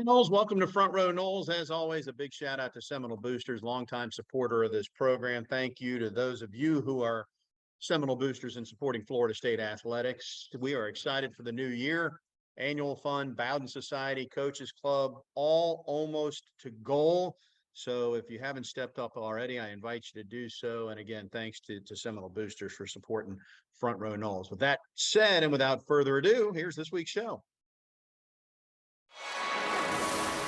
Hey, Noles, welcome to Front Row Noles. As always, a big shout out to Seminole Boosters, longtime supporter of this program. Thank you to those of you who are Seminole Boosters and supporting Florida State athletics. We are excited for the new year. Annual fund, Bowden Society, Coaches Club, all almost to goal. So if you haven't stepped up already, I invite you to do so. And again, thanks to, to Seminole Boosters for supporting Front Row Noles. With that said, and without further ado, here's this week's show.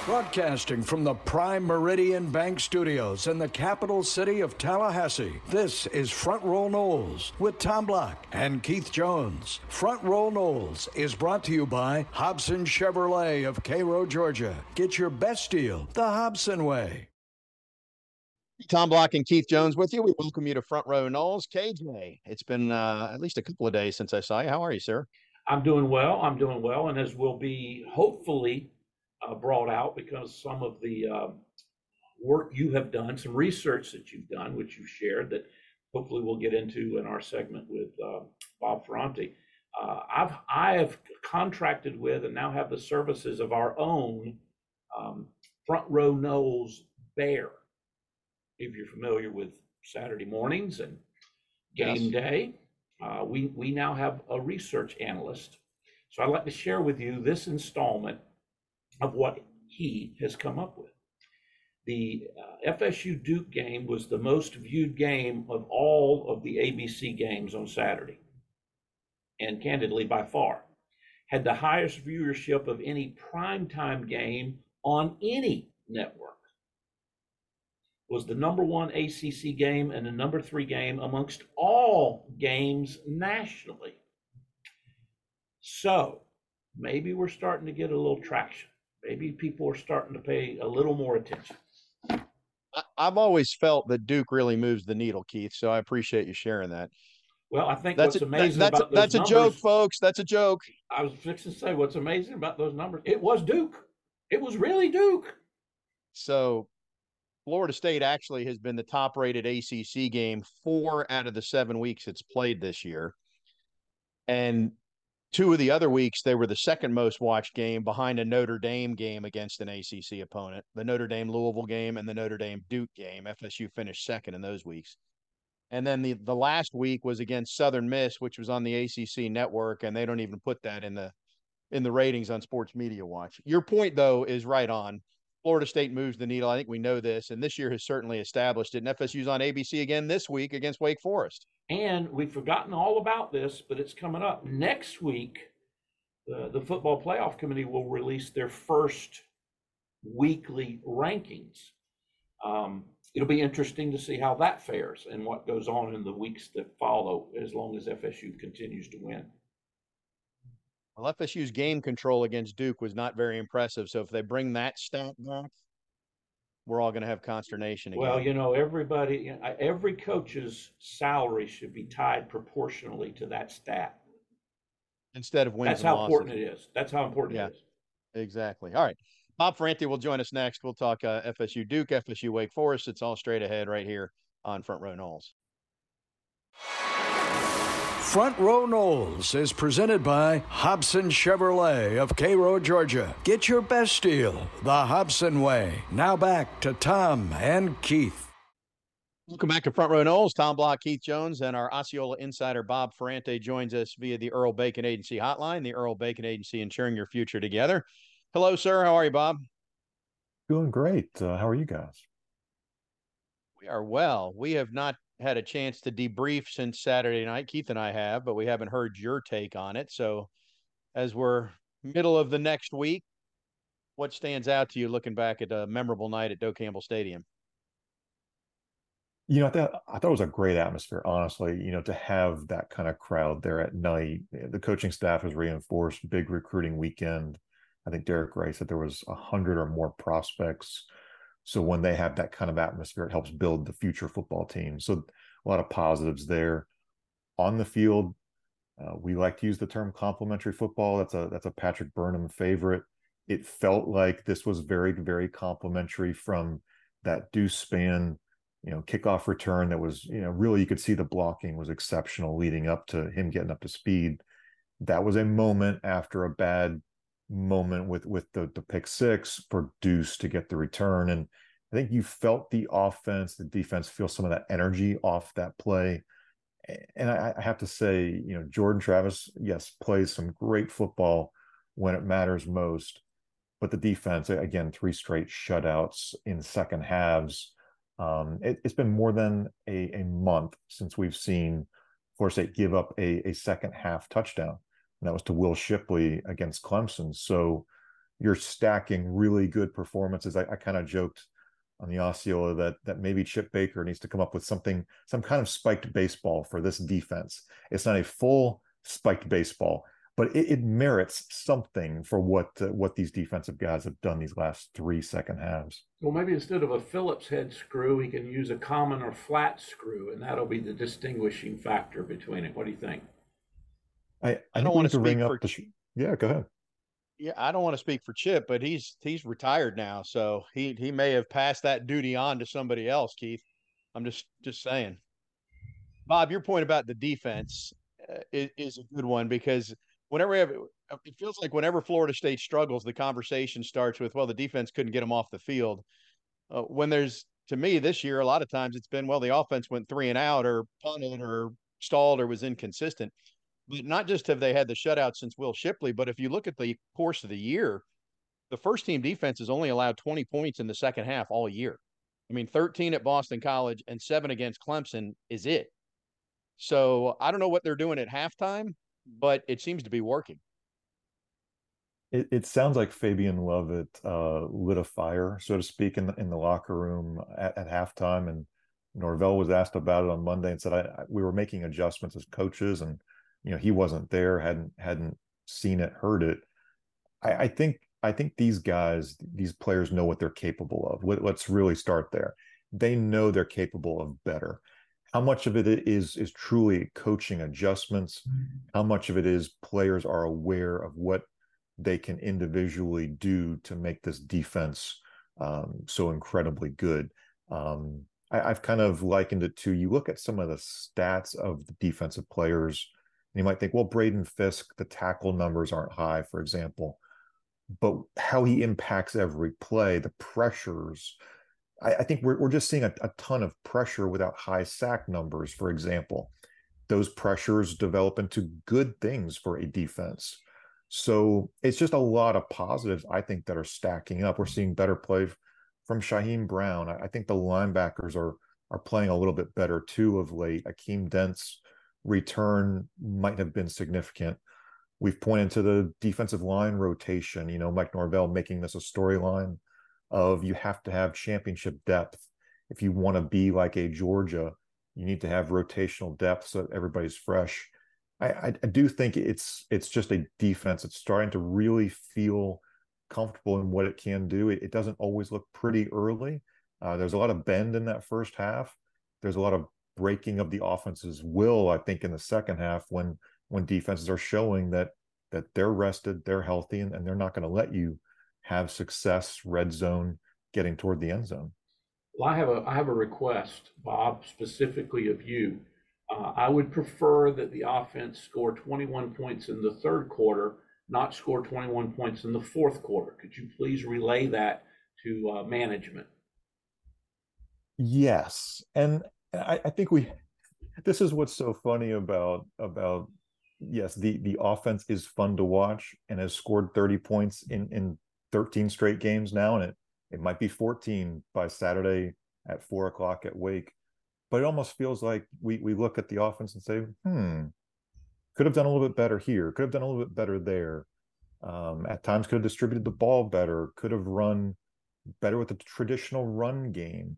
Broadcasting from the Prime Meridian Bank Studios in the capital city of Tallahassee, this is Front Row Noles with Tom Block and Keith Jones. Front Row Noles is brought to you by Hobson Chevrolet of Cairo, Georgia. Get your best deal the Hobson way. Tom Block and Keith Jones with you. We welcome you to Front Row Noles. KJ, it's been uh, at least a couple of days since I saw you. How are you, sir? I'm doing well. I'm doing well. And as will be hopefully uh, brought out because some of the uh, work you have done, some research that you've done, which you've shared, that hopefully we'll get into in our segment with uh, Bob Ferrante. Uh, I've I have contracted with and now have the services of our own um, Front Row Noles Bear. If you're familiar with Saturday mornings and game yes. day, uh, we we now have a research analyst. So I'd like to share with you this installment of what he has come up with. The uh, FSU Duke game was the most viewed game of all of the ABC games on Saturday. And candidly, by far, had the highest viewership of any primetime game on any network. Was the number one ACC game and the number three game amongst all games nationally. So maybe we're starting to get a little traction maybe people are starting to pay a little more attention. I've always felt that Duke really moves the needle, Keith. So I appreciate you sharing that. Well, I think that's what's a, amazing that's about a, that's numbers, a joke, folks. That's a joke. I was fixing to say what's amazing about those numbers. It was Duke. It was really Duke. So Florida State actually has been the top rated ACC game four out of the seven weeks it's played this year. And two of the other weeks they were the second most watched game behind a Notre Dame game against an ACC opponent, the Notre Dame Louisville game and the Notre Dame Duke game. FSU finished second in those weeks. And then the the last week was against Southern Miss, which was on the ACC network, and they don't even put that in the in the ratings on Sports Media Watch. Your point though is right on. Florida State moves the needle. I think we know this, and this year has certainly established it. And FSU's on ABC again this week against Wake Forest. And we've forgotten all about this, but it's coming up next week. The, the football playoff committee will release their first weekly rankings. Um, it'll be interesting to see how that fares and what goes on in the weeks that follow, as long as FSU continues to win. Well, FSU's game control against Duke was not very impressive. So if they bring that stat back, we're all going to have consternation again. Well, you know, everybody, every coach's salary should be tied proportionally to that stat. Instead of wins That's how losses. important it is. That's how important yeah, it is. Exactly. All right. Bob Ferrante will join us next. We'll talk uh, FSU Duke, FSU Wake Forest. It's all straight ahead right here on Front Row Noles. Front Row Noles is presented by Hobson Chevrolet of Cairo, Georgia. Get your best deal the Hobson way. Now back to Tom and Keith. Welcome back to Front Row Noles. Tom Block, Keith Jones, and our Osceola insider Bob Ferrante joins us via the Earl Bacon Agency hotline, the Earl Bacon Agency ensuring your future together. Hello, sir. How are you, Bob? Doing great. Uh, how are you guys? We are well. We have not had a chance to debrief since Saturday night. Keith and I have, but we haven't heard your take on it. So, as we're middle of the next week, what stands out to you looking back at a memorable night at Doak Campbell Stadium? You know, I thought, I thought it was a great atmosphere, honestly. You know, to have that kind of crowd there at night. The coaching staff was reinforced, big recruiting weekend. I think Derek Wright said there was a hundred or more prospects so when they have that kind of atmosphere, it helps build the future football team. So a lot of positives there. On the field, uh, we like to use the term complementary football. That's a that's a Patrick Burnham favorite. It felt like this was very very complementary from that Deuce Spann, you know, kickoff return. That was you know really you could see the blocking was exceptional leading up to him getting up to speed. That was a moment after a bad moment with with the the pick six for Deuce to get the return. And I think you felt the offense, the defense feel some of that energy off that play. And I, I have to say, you know, Jordan Travis, yes, plays some great football when it matters most. But the defense, again, three straight shutouts in second halves. Um, it, has been more than a, a month since we've seen Florida State give up a, a second half touchdown and that was to Will Shipley against Clemson. So you're stacking really good performances. I, I kind of joked on the Osceola that that maybe Chip Baker needs to come up with something, some kind of spiked baseball for this defense. It's not a full spiked baseball, but it, it merits something for what uh, what these defensive guys have done these last three second halves. Well, maybe instead of a Phillips head screw, he can use a common or flat screw, and that'll be the distinguishing factor between it. What do you think? I, I, I don't want to ring up the. Sh- yeah, go ahead. Yeah, I don't want to speak for Chip, but he's he's retired now, so he he may have passed that duty on to somebody else. Keith, I'm just just saying. Bob, your point about the defense uh, is, is a good one because whenever have, it feels like whenever Florida State struggles, the conversation starts with, "Well, the defense couldn't get them off the field." Uh, when there's to me this year, a lot of times it's been, "Well, the offense went three and out, or punted, or stalled, or was inconsistent." But not just have they had the shutout since Will Shipley, but if you look at the course of the year, the first team defense has only allowed 20 points in the second half all year. I mean, 13 at Boston College and seven against Clemson is it. So I don't know what they're doing at halftime, but it seems to be working. It, it sounds like Fabien Lovett uh, lit a fire, so to speak, in the, in the locker room at, at halftime. And Norvell was asked about it on Monday and said, I, I, we were making adjustments as coaches and you know he wasn't there hadn't hadn't seen it heard it. I, I think i think these guys these players know what they're capable of. Let, let's really start there. They know they're capable of better. How much of it is is truly coaching adjustments? How much of it is players are aware of what they can individually do to make this defense um, so incredibly good? Um, I, have kind of likened it to you look at some of the stats of the defensive players you might think, well, Braden Fisk, the tackle numbers aren't high, for example, but how he impacts every play, the pressures. I, I think we're, we're just seeing a, a ton of pressure without high sack numbers, for example. Those pressures develop into good things for a defense. So it's just a lot of positives, I think, that are stacking up. We're seeing better play from Shyheim Brown. I, I think the linebackers are are playing a little bit better too of late. Akeem Dent's return might have been significant. We've pointed to the defensive line rotation, you know, Mike Norvell making this a storyline of you have to have championship depth. If you want to be like a Georgia, you need to have rotational depth so that everybody's fresh. I, I, do think it's it's just a defense. It's starting to really feel comfortable in what it can do. It, it doesn't always look pretty early. Uh, there's a lot of bend in that first half. There's a lot of breaking of the offense's will, I think, in the second half when when defenses are showing that that they're rested, they're healthy, and, and they're not going to let you have success red zone getting toward the end zone. Well, I have a I have a request, Bob, specifically of you. Uh, I would prefer that the offense score 21 points in the third quarter, not score 21 points in the fourth quarter. Could you please relay that to uh, management? Yes, and I, I think we this is what's so funny about about yes the the offense is fun to watch and has scored 30 points in in 13 straight games now and it it might be 14 by saturday at four o'clock at wake. But it almost feels like we we look at the offense and say hmm could have done a little bit better here could have done a little bit better there. Um, at times could have distributed the ball better could have run better with the traditional run game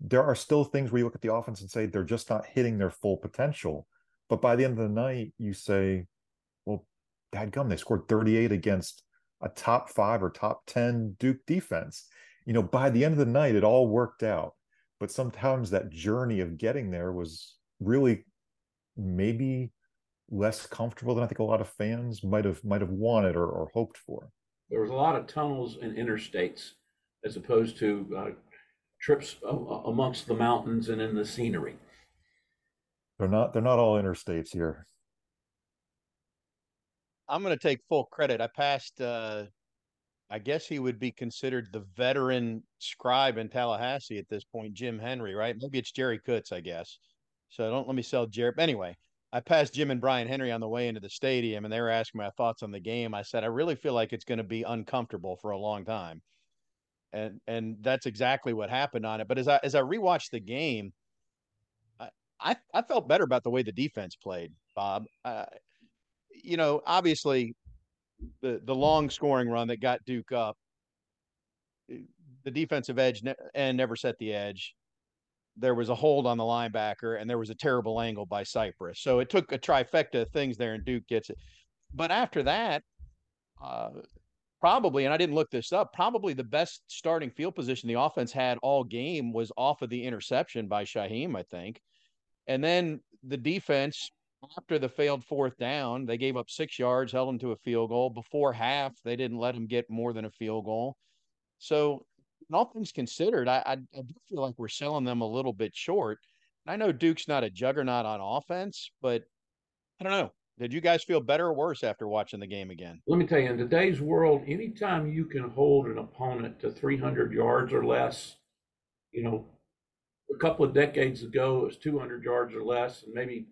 there are still things where you look at the offense and say they're just not hitting their full potential. But by the end of the night, you say, well, bad gum, they scored 38 against a top five or top 10 Duke defense. You know, by the end of the night, it all worked out. But sometimes that journey of getting there was really maybe less comfortable than I think a lot of fans might have might have wanted or, or hoped for. There was a lot of tunnels and interstates as opposed to uh, trips amongst the mountains and in the scenery. They're not they're not all interstates here. I'm going to take full credit. I passed. Uh, I guess he would be considered the veteran scribe in Tallahassee at this point, Jim Henry, right? Maybe it's Jerry Kutz, I guess. So don't let me sell Jerry. Anyway, I passed Jim and Brian Henry on the way into the stadium, and they were asking my thoughts on the game. I said, I really feel like it's going to be uncomfortable for a long time, and and that's exactly what happened on it. But as I as I rewatched the game, I I, I felt better about the way the defense played, Bob. Uh, you know, obviously, the the long scoring run that got Duke up, the defensive edge ne- and never set the edge there was a hold on the linebacker and there was a terrible angle by Cypress. So it took a trifecta of things there and Duke gets it. But after that, uh, probably, and I didn't look this up, probably the best starting field position the offense had all game was off of the interception by Shyheim, I think. And then the defense, after the failed fourth down, they gave up six yards, held them to a field goal. Before half, they didn't let them get more than a field goal. So all things considered, I, I, I do feel like we're selling them a little bit short. I know Duke's not a juggernaut on offense, but I don't know. Did you guys feel better or worse after watching the game again? Let me tell you, in today's world, anytime you can hold an opponent to 300 yards or less, you know, a couple of decades ago, it was 200 yards or less, and maybe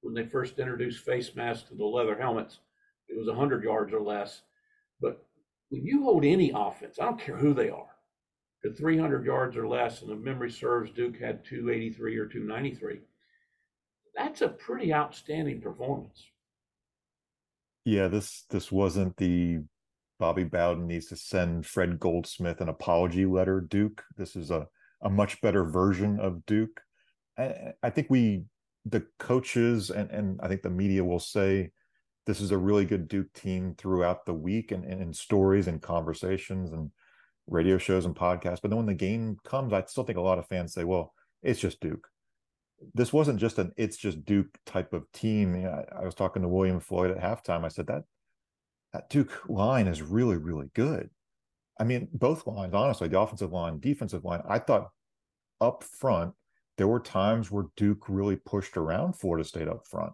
when they first introduced face masks to the leather helmets, it was 100 yards or less. But when you hold any offense, I don't care who they are, to 300 yards or less, and if memory serves, Duke had 283 or 293. That's a pretty outstanding performance. Yeah, this this wasn't the Bobby Bowden needs to send Fred Goldsmith an apology letter. Duke, this is a a much better version of Duke. I, I think we, the coaches, and and I think the media will say this is a really good Duke team throughout the week and, and in stories and conversations and radio shows and podcasts. But then when the game comes, I still think a lot of fans say, well, it's just Duke. This wasn't just an it's just Duke type of team. You know, I, I was talking to William Floyd at halftime. I said that that Duke line is really, really good. I mean, both lines, honestly, the offensive line, defensive line. I thought up front, there were times where Duke really pushed around Florida State up front.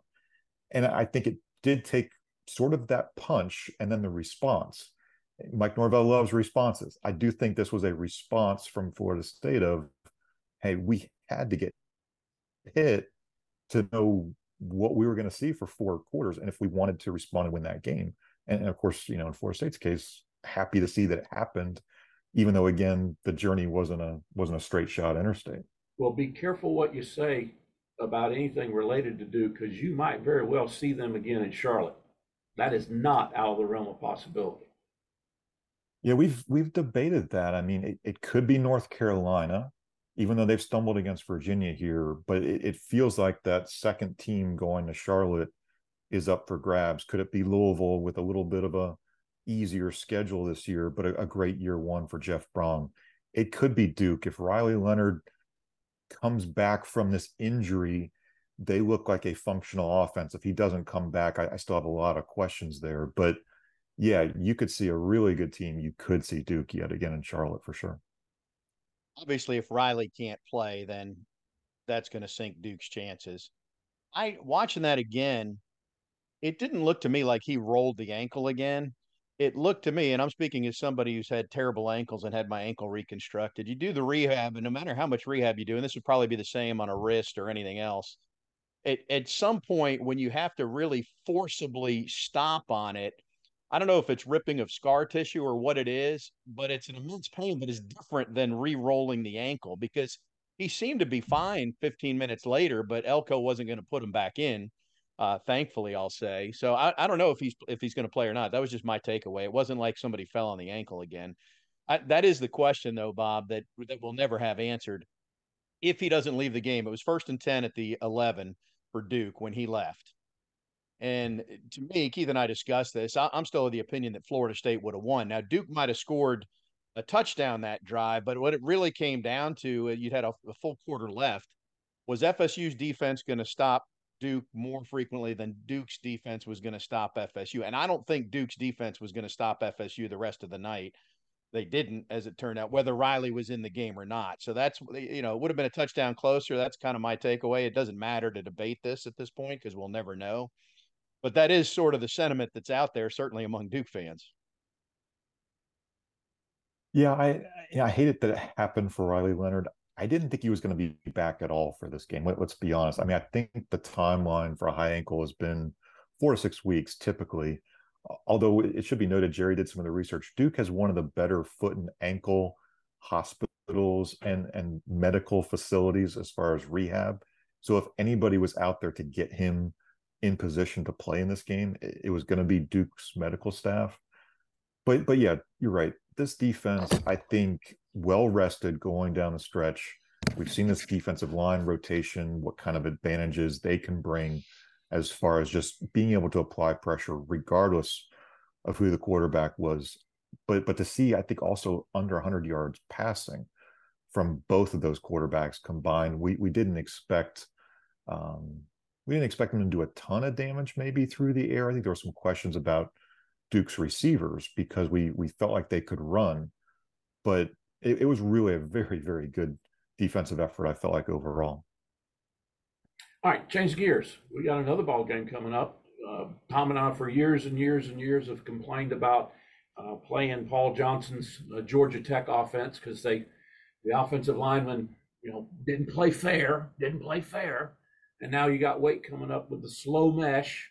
And I think it did take sort of that punch and then the response. Mike Norvell loves responses. I do think this was a response from Florida State of, hey, we had to get hit to know what we were going to see for four quarters, and if we wanted to respond and win that game. And, and of course, you know, in Florida State's case, happy to see that it happened, even though again the journey wasn't a wasn't a straight shot interstate. Well, be careful what you say about anything related to Duke because you might very well see them again in Charlotte. That is not out of the realm of possibility. Yeah, we've we've debated that. I mean, it, it could be North Carolina, even though they've stumbled against Virginia here, but it, it feels like that second team going to Charlotte is up for grabs. Could it be Louisville with a little bit of a easier schedule this year, but a, a great year one for Jeff Brohm? It could be Duke if Riley Leonard comes back from this injury. They look like a functional offense. If he doesn't come back, I, I still have a lot of questions there, but yeah, you could see a really good team. You could see Duke yet again in Charlotte for sure. Obviously, if Riley can't play, then that's going to sink Duke's chances. I watching that again, it didn't look to me like he rolled the ankle again. It looked to me, and I'm speaking as somebody who's had terrible ankles and had my ankle reconstructed. You do the rehab, and no matter how much rehab you do, and this would probably be the same on a wrist or anything else, at, at some point when you have to really forcibly stop on it, I don't know if it's ripping of scar tissue or what it is, but it's an immense pain that is different than re-rolling the ankle because he seemed to be fine 15 minutes later, but Elko wasn't going to put him back in. Uh, thankfully, I'll say. So I, I don't know if he's if he's going to play or not. That was just my takeaway. It wasn't like somebody fell on the ankle again. I, that is the question, though, Bob, that that we'll never have answered. If he doesn't leave the game, it was first and ten at the 11 for Duke when he left. And to me, Keith and I discussed this. I, am still of the opinion that Florida State would have won. Now, Duke might have scored a touchdown that drive, but what it really came down to, uh, you'd had a, a full quarter left, was FSU's defense going to stop Duke more frequently than Duke's defense was going to stop FSU. And I don't think Duke's defense was going to stop FSU the rest of the night. They didn't, as it turned out, whether Riley was in the game or not. So that's, you know, it would have been a touchdown closer. That's kind of my takeaway. It doesn't matter to debate this at this point because we'll never know. But that is sort of the sentiment that's out there, certainly among Duke fans. Yeah, I I hate it that it happened for Riley Leonard. I didn't think he was going to be back at all for this game. Let, us be honest. I mean, I think the timeline for a high ankle has been four to six weeks typically. Although it should be noted, Jerry did some of the research. Duke has one of the better foot and ankle hospitals and and medical facilities as far as rehab. So if anybody was out there to get him in position to play in this game, it, was going to be Duke's medical staff. But but yeah, you're right. This defense, I think, well rested going down the stretch. We've seen this defensive line rotation, what kind of advantages they can bring as far as just being able to apply pressure regardless of who the quarterback was. But but to see, I think also under 100 yards passing from both of those quarterbacks combined, we we didn't expect um, we didn't expect them to do a ton of damage maybe through the air. I think there were some questions about Duke's receivers because we we felt like they could run, but it, it was really a very very good defensive effort. I felt like overall. All right, change gears. We got another ball game coming up. Uh, Tom and I, for years and years and years, have complained about uh, playing Paul Johnson's uh, Georgia Tech offense because they, the offensive linemen, you know, didn't play fair, didn't play fair, and now you got Wake coming up with the slow mesh,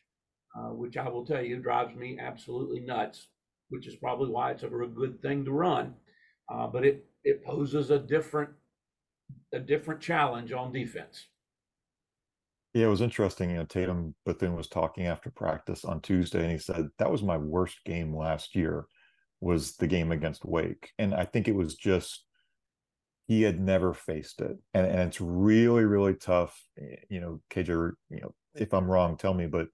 uh, which I will tell you drives me absolutely nuts. Which is probably why it's a good thing to run, uh, but it it poses a different a different challenge on defense. Yeah, it was interesting. You know, Tatum Bethune was talking after practice on Tuesday, and he said that was my worst game last year. Was the game against Wake, and I think it was just he had never faced it, and and it's really really tough. Eh, you know, KJ, you know, if I'm wrong, tell me. But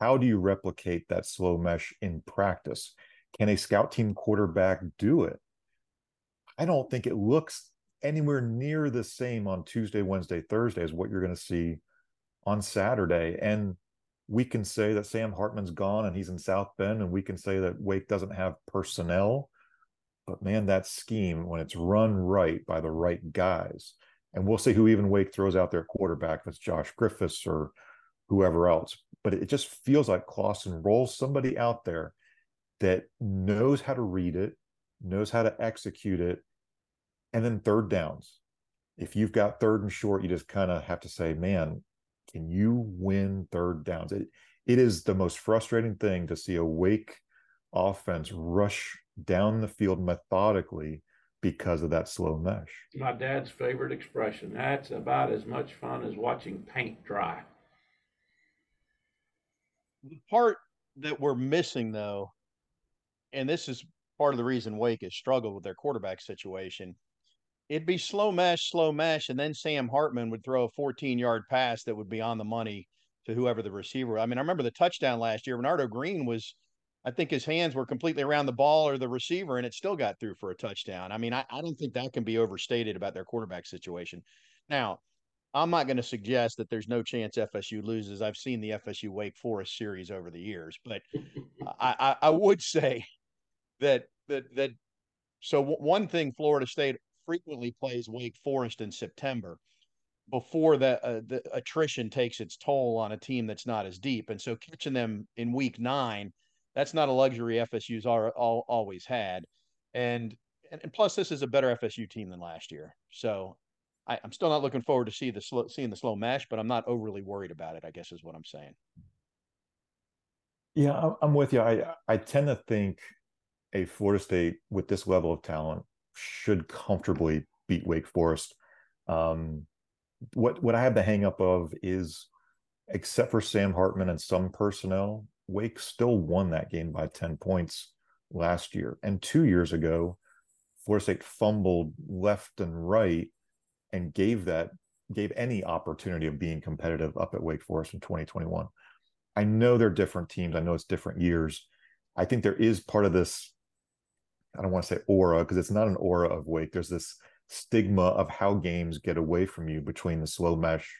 how do you replicate that slow mesh in practice? Can a scout team quarterback do it? I don't think it looks anywhere near the same on Tuesday, Wednesday, Thursday as what you're going to see on Saturday. And we can say that Sam Hartman's gone and he's in South Bend, and we can say that Wake doesn't have personnel. But man, that scheme, when it's run right by the right guys, and we'll see who even Wake throws out their quarterback, if it's Josh Griffiths or whoever else. But it just feels like Clawson rolls somebody out there that knows how to read it, knows how to execute it, and then third downs. If you've got third and short, you just kind of have to say, man, can you win third downs? It, it is the most frustrating thing to see a Wake offense rush down the field methodically because of that slow mesh. My dad's favorite expression. That's about as much fun as watching paint dry. The part that we're missing, though, and this is part of the reason Wake has struggled with their quarterback situation, it'd be slow mesh, slow mesh, and then Sam Hartman would throw a 14 yard pass that would be on the money to whoever the receiver. I mean, I remember the touchdown last year. Renardo Green was, I think his hands were completely around the ball or the receiver, and it still got through for a touchdown. I mean, I, I don't think that can be overstated about their quarterback situation. Now, I'm not going to suggest that there's no chance FSU loses. I've seen the FSU Wake Forest series over the years, but I, I, I would say that that that so one thing Florida State frequently plays Wake Forest in September before the, uh, the attrition takes its toll on a team that's not as deep. And so catching them in week nine, that's not a luxury FSU's are, all, always had. And, and plus, this is a better FSU team than last year. So I, am still not looking forward to see the slow, seeing the slow mesh, but I'm not overly worried about it. I guess is what I'm saying. Yeah, I'm with you. I I tend to think a Florida State with this level of talent should comfortably beat Wake Forest. Um, what what I have the hang up of is, except for Sam Hartman and some personnel, Wake still won that game by ten points last year. And two years ago, Florida State fumbled left and right and gave that gave any opportunity of being competitive up at Wake Forest in 2021. I know they're different teams. I know it's different years. I think there is part of this I don't want to say aura because it's not an aura of Wake. There's this stigma of how games get away from you between the slow mesh,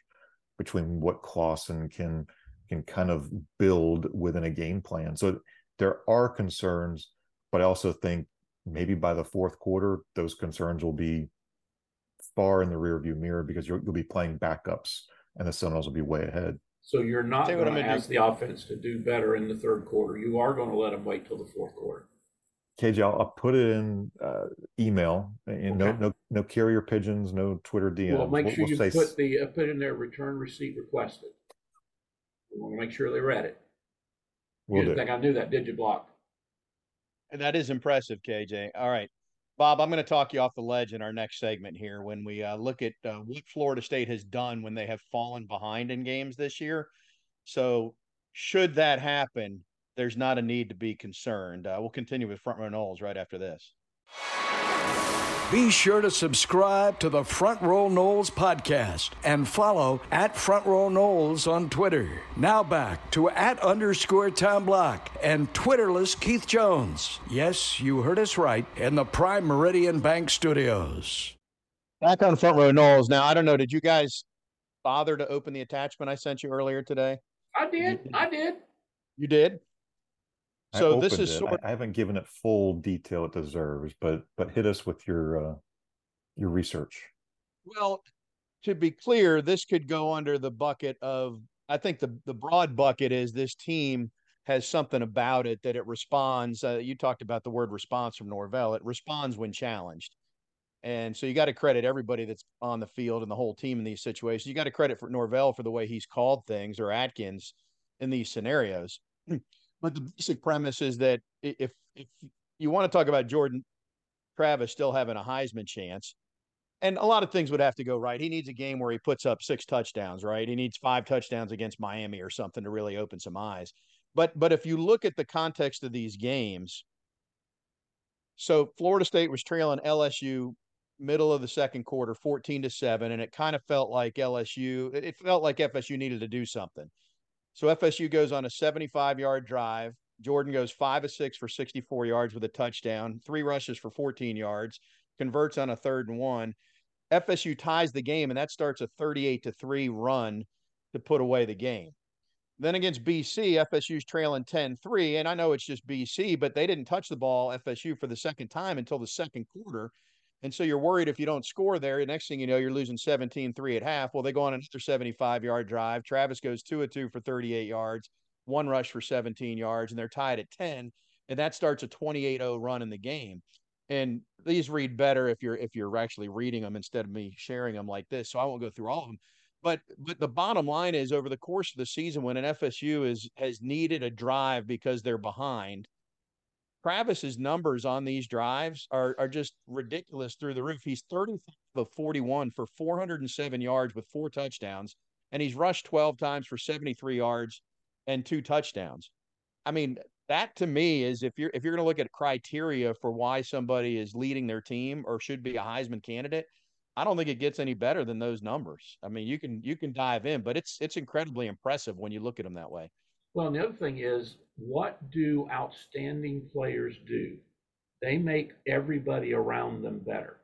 between what Clawson can can kind of build within a game plan. So there are concerns, but I also think maybe by the fourth quarter, those concerns will be far in the rearview mirror because you'll, you'll be playing backups and the Seminoles will be way ahead. So you're not going to ask the offense to do better in the third quarter. You are going to let them wait till the fourth quarter. KJ, I'll, I'll put it in uh, email and okay. no no no carrier pigeons, no Twitter DMs. Well, make sure we'll, we'll you put the uh, put in their return receipt requested. We want to make sure they read it. We'll you didn't think I knew that, did you, Block? That is impressive, KJ. All right. Bob, I'm going to talk you off the ledge in our next segment here when we uh, look at uh, what Florida State has done when they have fallen behind in games this year. So, should that happen, there's not a need to be concerned. Uh, we'll continue with Front Row Noles right after this. Be sure to subscribe to the Front Row Noles podcast and follow at Front Row Noles on Twitter. Now back to at underscore Tom Block and Twitterless Keith Jones. Yes, you heard us right in the Prime Meridian Bank Studios. Back on Front Row Noles. Now, I don't know, did you guys bother to open the attachment I sent you earlier today? I did. I did. You did? So this is sort I, I haven't given it full detail it deserves, but but hit us with your uh, your research. Well, to be clear, this could go under the bucket of I think the the broad bucket is this team has something about it that it responds. Uh, you talked about the word response from Norvell. It responds when challenged. And so you got to credit everybody that's on the field and the whole team in these situations. You got to credit for Norvell for the way he's called things or Atkins in these scenarios. But the basic premise is that if if you want to talk about Jordan Travis still having a Heisman chance, and a lot of things would have to go right. He needs a game where he puts up six touchdowns, right? He needs five touchdowns against Miami or something to really open some eyes. But but if you look at the context of these games, so Florida State was trailing LSU middle of the second quarter 14 to 7 and it kind of felt like LSU it felt like FSU needed to do something. So FSU goes on a 75 yard drive. Jordan goes five of six for 64 yards with a touchdown, three rushes for 14 yards, converts on a third and one. FSU ties the game, and that starts a 38 to three run to put away the game. Then against BC, FSU's trailing 10 3. And I know it's just BC, but they didn't touch the ball, FSU, for the second time until the second quarter. And so you're worried if you don't score there, the next thing you know, you're losing 17 3 at half. Well, they go on another 75 yard drive. Travis goes two of two for 38 yards, one rush for 17 yards, and they're tied at 10. And that starts a 28 0 run in the game. And these read better if you're if you're actually reading them instead of me sharing them like this. So I won't go through all of them. But but the bottom line is over the course of the season, when an FSU is has needed a drive because they're behind, Travis's numbers on these drives are are just ridiculous through the roof. He's 35 of 41 for 407 yards with four touchdowns, and he's rushed 12 times for 73 yards and two touchdowns. I mean, that to me is if you're if you're going to look at criteria for why somebody is leading their team or should be a Heisman candidate, I don't think it gets any better than those numbers. I mean, you can you can dive in, but it's it's incredibly impressive when you look at them that way. Well, and the other thing is, what do outstanding players do? They make everybody around them better,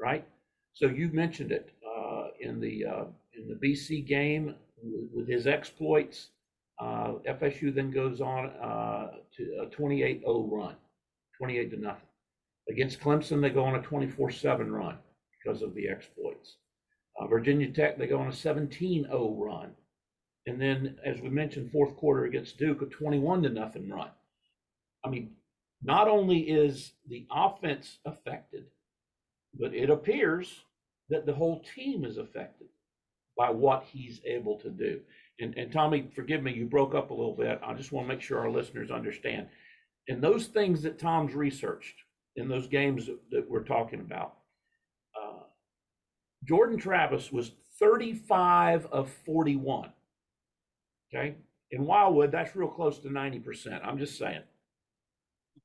right? So you mentioned it uh, in the uh, in the BC game with, his exploits. Uh, FSU then goes on uh, to a 28-0 run, 28 to nothing. Against Clemson, they go on a 24-7 run because of the exploits. Uh, Virginia Tech, they go on a 17-0 run and then, as we mentioned, fourth quarter against Duke, a 21 to nothing run. I mean, not only is the offense affected, but it appears that the whole team is affected by what he's able to do. And, and Tommy, forgive me, you broke up a little bit. I just want to make sure our listeners understand. And those things that Tom's researched in those games that, we're talking about, uh, Jordan Travis was 35 of 41 Okay. In Wildwood, that's real close to 90%. I'm just saying.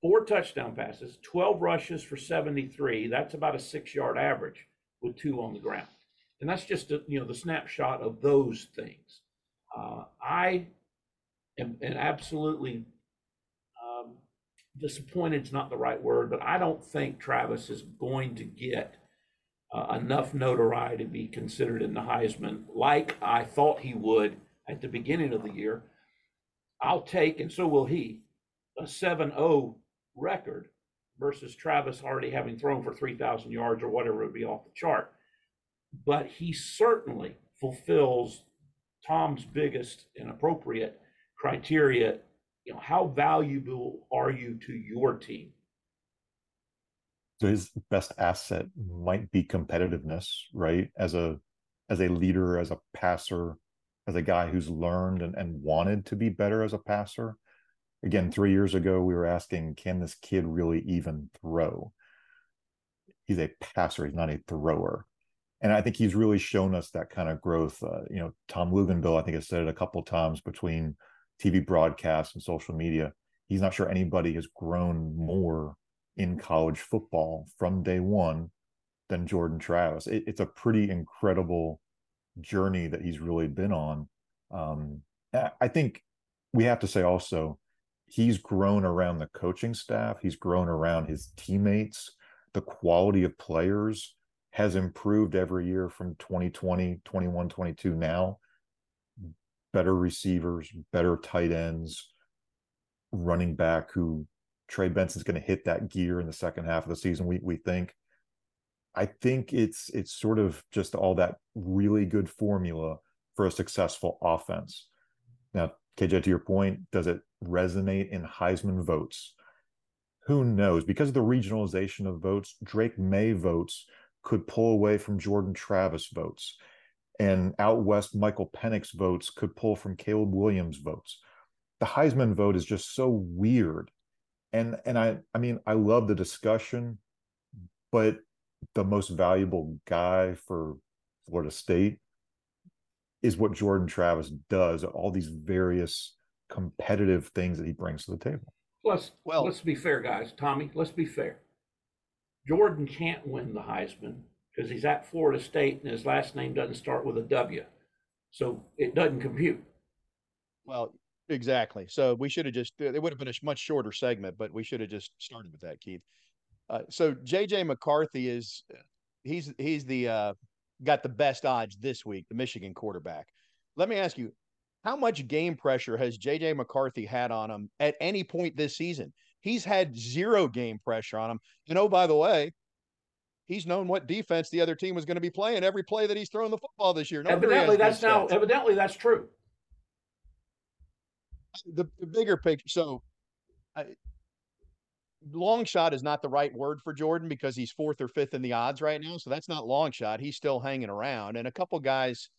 Four touchdown passes, 12 rushes for 73. That's about a six yard average with two on the ground. And that's just a, you know the snapshot of those things. Uh, I am, am absolutely um, disappointed is not the right word, but I don't think Travis is going to get uh, enough notoriety to be considered in the Heisman like I thought he would at the beginning of the year, I'll take, and so will he, a 7 0 record versus Travis already having thrown for 3,000 yards or whatever would be off the chart. But he certainly fulfills Tom's biggest and appropriate criteria, you know, how valuable are you to your team? So his best asset might be competitiveness, right? As a as a leader, as a passer, as a guy who's learned and, and wanted to be better as a passer. Again, three years ago, we were asking, can this kid really even throw? He's a passer, he's not a thrower. And I think he's really shown us that kind of growth. Uh, you know, Tom Luginbill, I think, has said it a couple times between TV broadcasts and social media. He's not sure anybody has grown more in college football from day one than Jordan Travis. It, it's a pretty incredible journey that he's really been on. Um, I think we have to say also, he's grown around the coaching staff, he's grown around his teammates. The quality of players has improved every year from 2020, 21, 22 now. Better receivers, better tight ends, running back who Trey Benson's going to hit that gear in the second half of the season, we, we think. I think it's it's sort of just all that really good formula for a successful offense. Now, KJ, to your point, does it resonate in Heisman votes? Who knows? Because of the regionalization of votes, Drake Maye votes could pull away from Jordan Travis votes. And out west, Michael Penix votes could pull from Caleb Williams votes. The Heisman vote is just so weird. And and I I mean I love the discussion, but the most valuable guy for Florida State is what Jordan Travis does, all these various competitive things that he brings to the table. Let's well, let's be fair, guys. Tommy, let's be fair. Jordan can't win the Heisman because he's at Florida State and his last name doesn't start with a W. So it doesn't compute. Well, exactly. So we should have just, it would have been a much shorter segment, but we should have just started with that, Keith. Uh, so JJ McCarthy is he's he's the uh, got the best odds this week, the Michigan quarterback. Let me ask you, how much game pressure has JJ McCarthy had on him at any point this season? He's had zero game pressure on him. And oh, by the way, he's known what defense the other team was going to be playing every play that he's thrown the football this year. No evidently, that's now evidently that's true. The, the bigger picture. So, I, long shot is not the right word for Jordan because he's fourth or fifth in the odds right now. So that's not long shot. He's still hanging around. And a couple guys,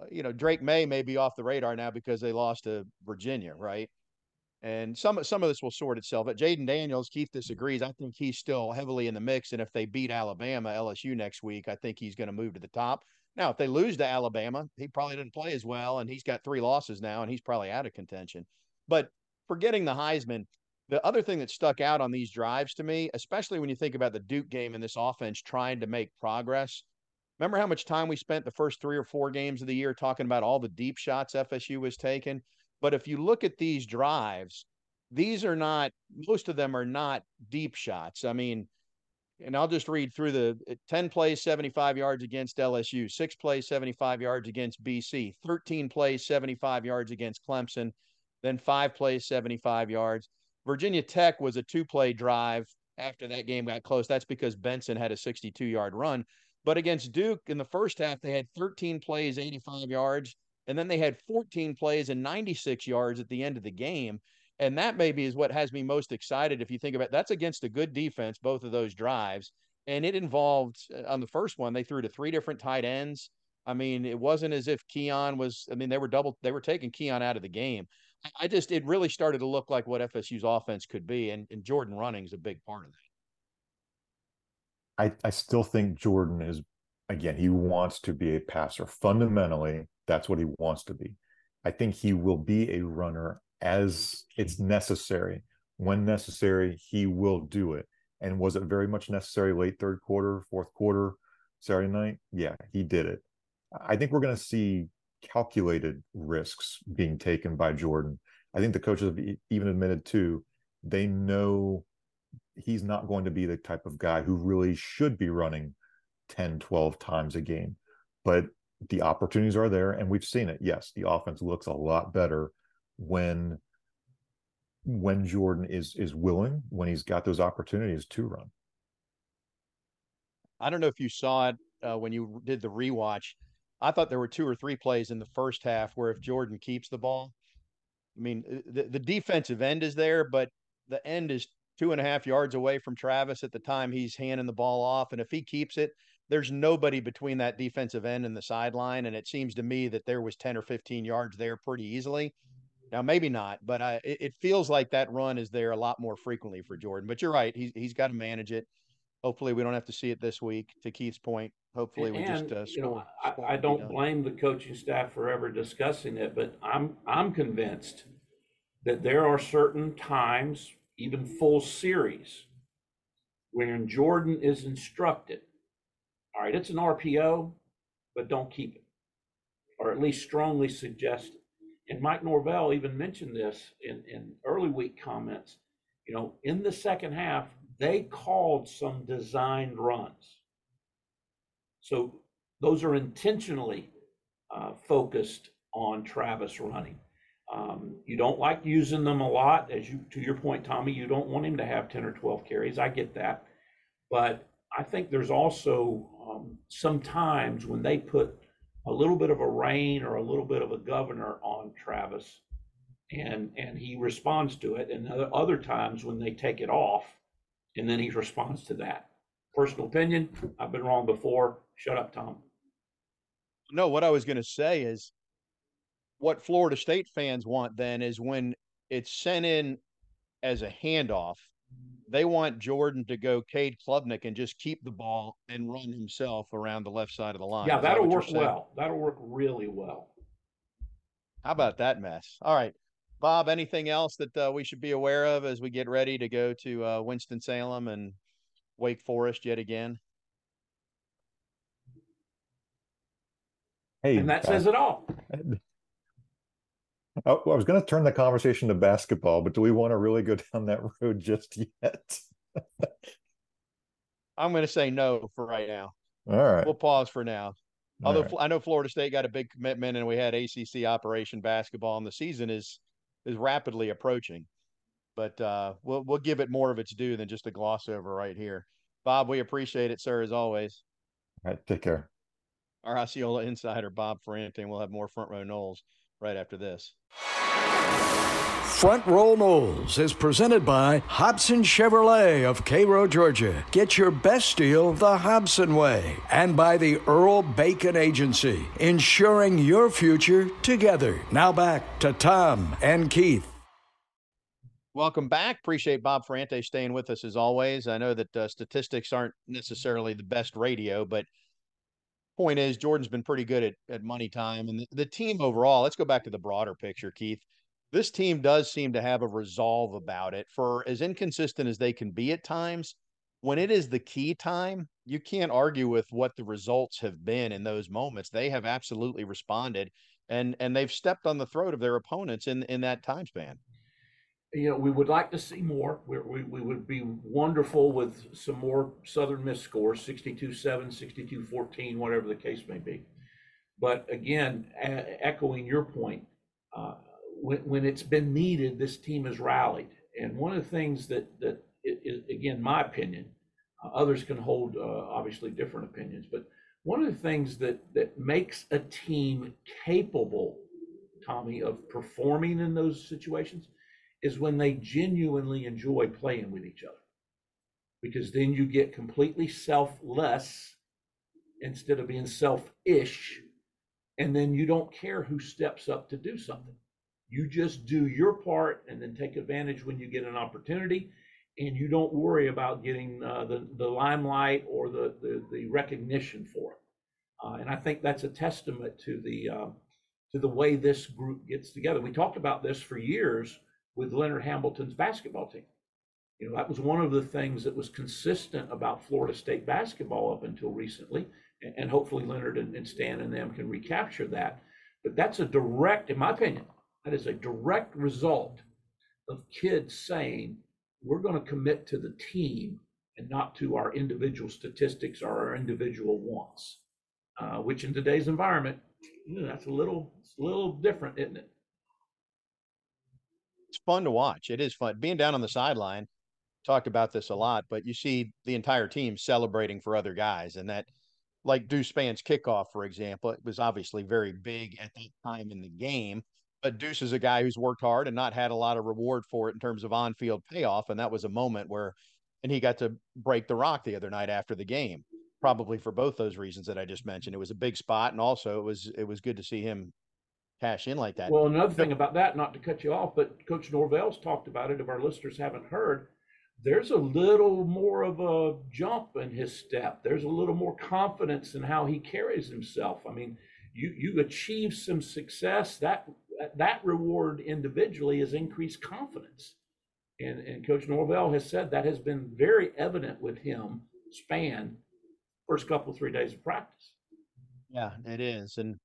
uh, you know, Drake Maye may be off the radar now because they lost to Virginia, right? And some some of this will sort itself. But Jayden Daniels, Keith disagrees. I think he's still heavily in the mix. And if they beat Alabama, LSU next week, I think he's going to move to the top. Now, if they lose to Alabama, he probably didn't play as well, and he's got three losses now, and he's probably out of contention. But forgetting the Heisman, the other thing that stuck out on these drives to me, especially when you think about the Duke game and this offense trying to make progress. Remember how much time we spent the first three or four games of the year talking about all the deep shots FSU was taking? But if you look at these drives, these are not, most of them are not deep shots. I mean, and I'll just read through the eh, 10 plays, 75 yards against LSU, six plays, 75 yards against BC, 13 plays, 75 yards against Clemson, then five plays, 75 yards. Virginia Tech was a two play drive after that game got close. That's because Benson had a 62 yard run. But against Duke in the first half, they had 13 plays, 85 yards, and then they had 14 plays and 96 yards at the end of the game. And that maybe is what has me most excited. If you think about it, that's against a good defense, both of those drives. And it involved uh, on the first one, they threw to three different tight ends. I mean, it wasn't as if Keon was, I mean, they were double, they were taking Keon out of the game. I just it really started to look like what FSU's offense could be, and, and Jordan running is a big part of that. I, I still think Jordan is again, he wants to be a passer. Fundamentally, that's what he wants to be. I think he will be a runner as it's necessary. When necessary, he will do it. And was it very much necessary late third quarter, fourth quarter, Saturday night? Yeah, he did it. I think we're going to see calculated risks being taken by Jordan. I think the coaches have even admitted too, they know he's not going to be the type of guy who really should be running 10, 12 times a game. But the opportunities are there and we've seen it. Yes, the offense looks a lot better when when Jordan is is willing, when he's got those opportunities to run. I don't know if you saw it uh, when you did the rewatch I thought there were two or three plays in the first half where if Jordan keeps the ball, I mean, uh, the, the defensive end is there, but the end is two and a half yards away from Travis at the time he's handing the ball off. And if he keeps it, there's nobody between that defensive end and the sideline. And it seems to me that there was 10 or 15 yards there pretty easily. Now, maybe not, but I, it, it feels like that run is there a lot more frequently for Jordan. But you're right. He's, he's got to manage it. Hopefully, we don't have to see it this week. To Keith's point, hopefully we And, just uh, you know. I, I don't blame the coaching staff for ever discussing it, but I'm, I'm convinced that there are certain times, even full series, when Jordan is instructed, all right, it's an RPO, but don't keep it. Or at least strongly suggest it. And Mike Norvell even mentioned this in, in early week comments. You know, in the second half, they called some designed runs. So those are intentionally uh, focused on Travis running. Um, you don't like using them a lot, as you to your point, Tommy. You don't want him to have ten or twelve carries. I get that, but I think there's also um, some times when they put a little bit of a rein or a little bit of a governor on Travis, and and he responds to it, and other, other times when they take it off, and then he responds to that. Personal opinion. I've been wrong before. Shut up, Tom. No, what I was going to say is what Florida State fans want then is when it's sent in as a handoff, they want Jordan to go Cade Klubnik and just keep the ball and run himself around the left side of the line. Yeah, that that'll you're work well. That'll work really well. How about that mess? All right. Bob, anything else that uh, we should be aware of as we get ready to go to uh, Winston-Salem and Wake Forest yet again? Hey, And that bas- says it all. Oh, I was going to turn the conversation to basketball, but do we want to really go down that road just yet? I'm going to say no for right now. All right. We'll pause for now. Although right. I know Florida State got a big commitment and we had ACC Operation Basketball and the season is is rapidly approaching. But uh, we'll we'll give it more of its due than just a gloss over right here. Bob, we appreciate it, sir, as always. All right. Take care. Our Osceola insider, Bob Ferrante, and we'll have more front row Noles right after this. Front Row Noles is presented by Hobson Chevrolet of Cairo, Georgia. Get your best deal the Hobson way. And by the Earl Bacon Agency, ensuring your future together. Now back to Tom and Keith. Welcome back. Appreciate Bob Ferrante staying with us as always. I know that uh, statistics aren't necessarily the best radio, but point is Jordan's been pretty good at, at money time and the, the team overall. Let's go back to the broader picture, Keith. This team does seem to have a resolve about it for as inconsistent as they can be at times. When it is the key time, you can't argue with what the results have been in those moments. They have absolutely responded and and they've stepped on the throat of their opponents in in that time span. You know, we would like to see more. We, we, we would be wonderful with some more Southern Miss scores 62 7, 62 14, whatever the case may be. But again, a- echoing your point, uh, when, when it's been needed, this team has rallied. And one of the things that, that is, again, my opinion, uh, others can hold uh, obviously different opinions, but one of the things that, that makes a team capable, Tommy, of performing in those situations is when they genuinely enjoy playing with each other. Because then you get completely selfless instead of being selfish. And then you don't care who steps up to do something. You just do your part and then take advantage when you get an opportunity. And you don't worry about getting uh, the, the limelight or the, the, the recognition for it. Uh, and I think that's a testament to the, uh, to the way this group gets together. We talked about this for years with Leonard Hamilton's basketball team. You know, that was one of the things that was consistent about Florida State basketball up until recently. And, and hopefully Leonard and, and Stan and them can recapture that. But that's a direct, in my opinion, that is a direct result of kids saying, we're going to commit to the team and not to our individual statistics or our individual wants, uh, which in today's environment, you know, that's a little, a little different, isn't it? Fun to watch. It is fun being down on the sideline. Talked about this a lot, but you see the entire team celebrating for other guys, and that like Deuce Spann's kickoff, for example. It was obviously very big at that time in the game, but Deuce is a guy who's worked hard and not had a lot of reward for it in terms of on field payoff. And that was a moment where, and he got to break the rock the other night after the game, probably for both those reasons that I just mentioned. It was a big spot, and also it was it was good to see him cash in like that. Well, another thing about that, not to cut you off, but Coach Norvell's talked about it. If our listeners haven't heard, there's a little more of a jump in his step. There's a little more confidence in how he carries himself. I mean, you you achieve some success that that reward individually is increased confidence. And, and Coach Norvell has said that has been very evident with him Spann first couple three days of practice. Yeah, it is. And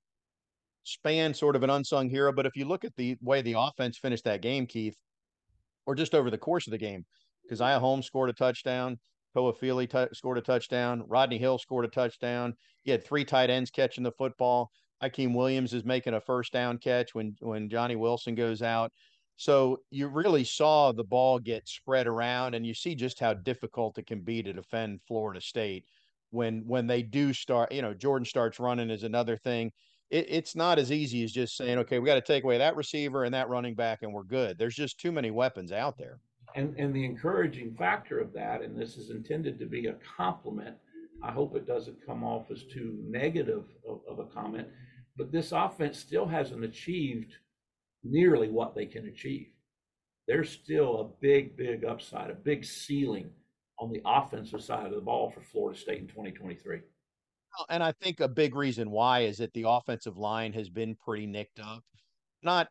Spann sort of an unsung hero, but if you look at the way the offense finished that game, Keith, or just over the course of the game, because Caziah Holmes scored a touchdown, Toafili t- scored a touchdown, Rodney Hill scored a touchdown. He had three tight ends catching the football. Hykeem Williams is making a first down catch when when Johnny Wilson goes out. So you really saw the ball get spread around, and you see just how difficult it can be to defend Florida State when when they do start. You know, Jordan starts running is another thing. It, it's not as easy as just saying, okay, we got to take away that receiver and that running back, and we're good. There's just too many weapons out there. And and the encouraging factor of that, and this is intended to be a compliment. I hope it doesn't come off as too negative of, of a comment but this offense still hasn't achieved nearly what they can achieve. There's still a big, big upside, a big ceiling on the offensive side of the ball for Florida State in 2023. And I think a big reason why is that the offensive line has been pretty nicked up. Not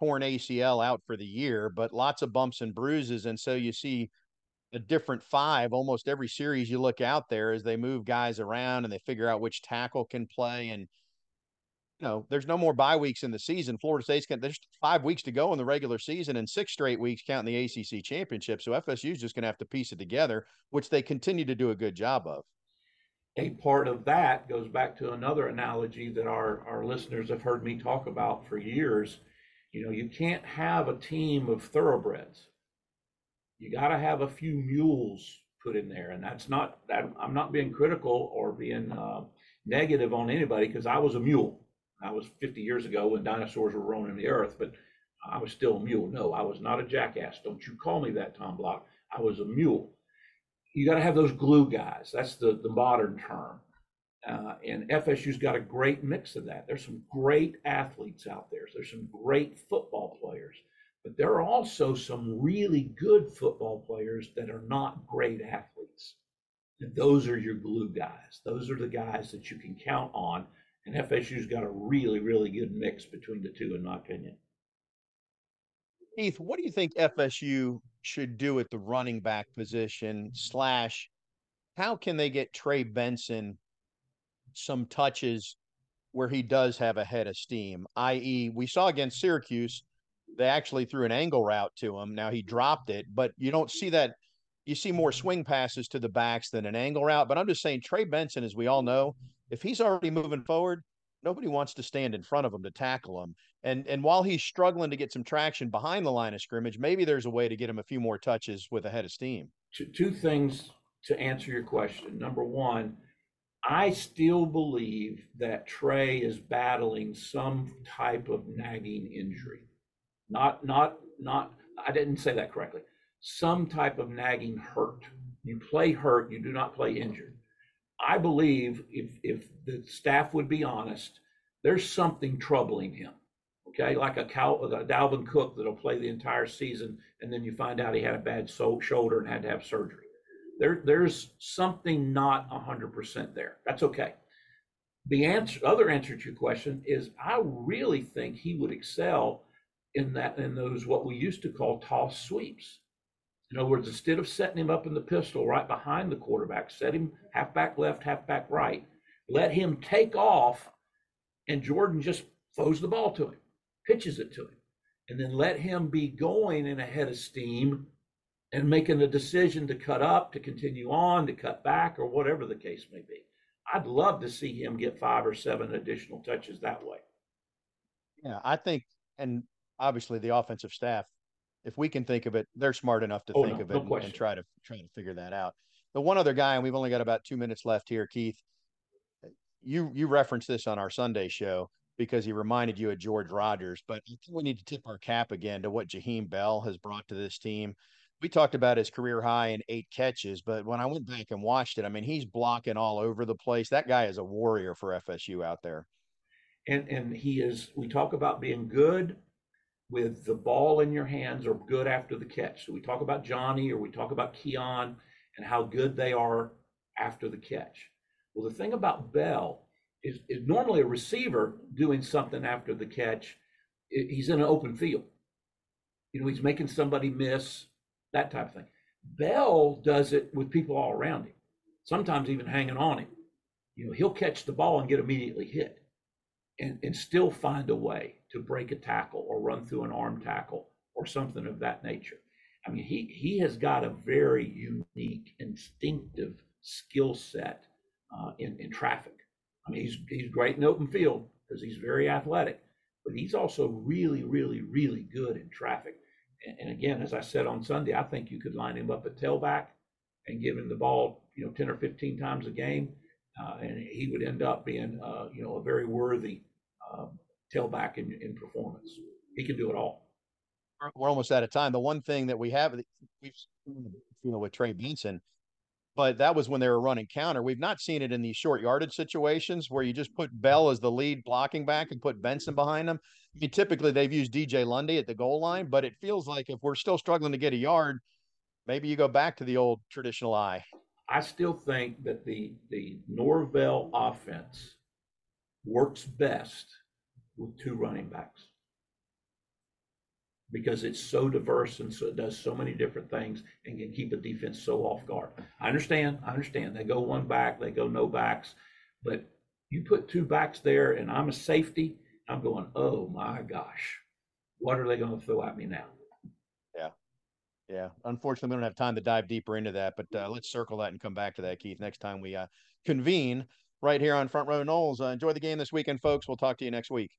torn ACL out for the year, but lots of bumps and bruises. And so you see a different five almost every series you look out there as they move guys around and they figure out which tackle can play. And you know, there's no more bye weeks in the season. Florida State's got there's five weeks to go in the regular season and six straight weeks counting the ACC championship. So FSU's just going to have to piece it together, which they continue to do a good job of. A part of that goes back to another analogy that our, our listeners have heard me talk about for years. You know, you can't have a team of thoroughbreds. You got to have a few mules put in there, and that's not that. I'm not being critical or being uh, negative on anybody because I was a mule. I was 50 years ago when dinosaurs were roaming the earth, but I was still a mule. No, I was not a jackass. Don't you call me that, Tom Block. I was a mule. You got to have those glue guys. That's the, the modern term. Uh, and FSU's got a great mix of that. There's some great athletes out there. There's some great football players, but there are also some really good football players that are not great athletes. And those are your glue guys. Those are the guys that you can count on and FSU's got a really, really good mix between the two, in my opinion. Keith, what do you think FSU should do at the running back position? Slash, how can they get Trey Benson some touches where he does have a head of steam? I.e., we saw against Syracuse, they actually threw an angle route to him. Now he dropped it, but you don't see that. You see more swing passes to the backs than an angle route. But I'm just saying, Trey Benson, as we all know, if he's already moving forward, nobody wants to stand in front of him to tackle him. And and while he's struggling to get some traction behind the line of scrimmage, maybe there's a way to get him a few more touches with a head of steam. Two, two things to answer your question. Number one, I still believe that Trey is battling some type of nagging injury. Not not not I didn't say that correctly. Some type of nagging hurt. You play hurt, you do not play injured. I believe if if the staff would be honest, there's something troubling him. Okay, like a, Cal, a Dalvin Cook that'll play the entire season, and then you find out he had a bad so- shoulder and had to have surgery. There, there's something not 100% there. That's okay. The answer, other answer to your question is, I really think he would excel in that in those what we used to call toss sweeps. In other words, instead of setting him up in the pistol right behind the quarterback, set him halfback left, halfback right, let him take off, and Jordan just throws the ball to him, pitches it to him, and then let him be going in a head of steam and making the decision to cut up, to continue on, to cut back, or whatever the case may be. I'd love to see him get five or seven additional touches that way. Yeah, I think, and obviously the offensive staff if we can think of it, they're smart enough to oh, think no, of it no and, and, try to try to figure that out. The one other guy, and we've only got about two minutes left here, Keith. Eh, you you referenced this on our Sunday show because he reminded you of George Rogers, but I think we need to tip our cap again to what Jaheim Bell has brought to this team. We talked about his career high in eight catches, but when I went back and watched it, I mean, he's blocking all over the place. That guy is a warrior for FSU out there. And and he is. We talk about being good with the ball in your hands or good after the catch. So we talk about Johnny or we talk about Keon and how good they are after the catch. Well, the thing about Bell is, is normally a receiver doing something after the catch. He's in an open field. You know, he's making somebody miss, that type of thing. Bell does it with people all around him, sometimes even hanging on him. You know, he'll catch the ball and get immediately hit and, and still find a way to break a tackle or run through an arm tackle or something of that nature. I mean, he, he has got a very unique, instinctive skill set uh, in, in traffic. I mean, he's, he's great in open field because he's very athletic, but he's also really, really, really good in traffic. And, and, again, as I said on Sunday, I think you could line him up at tailback and give him the ball, you know, 10 or 15 times a game. Uh, and he would end up being, uh, you know, a very worthy um, tailback in, in performance. He can do it all. We're almost out of time. The one thing that we have, we've, you know, with Trey Benson, but that was when they were running counter. We've not seen it in these short yardage situations where you just put Bell as the lead blocking back and put Benson behind him. I mean, typically they've used DJ Lundy at the goal line, but it feels like if we're still struggling to get a yard, maybe you go back to the old traditional I. I still think that the the Norvell offense works best with two running backs because it's so diverse and so it does so many different things and can keep a defense so off guard. I understand. I understand. They go one back, they go no backs, but you put two backs there, and I'm a safety. I'm going, oh my gosh, what are they going to throw at me now? Yeah. Unfortunately, we don't have time to dive deeper into that, but uh, let's circle that and come back to that, Keith, next time we uh, convene right here on Front Row Noles. Uh, enjoy the game this weekend, folks. We'll talk to you next week.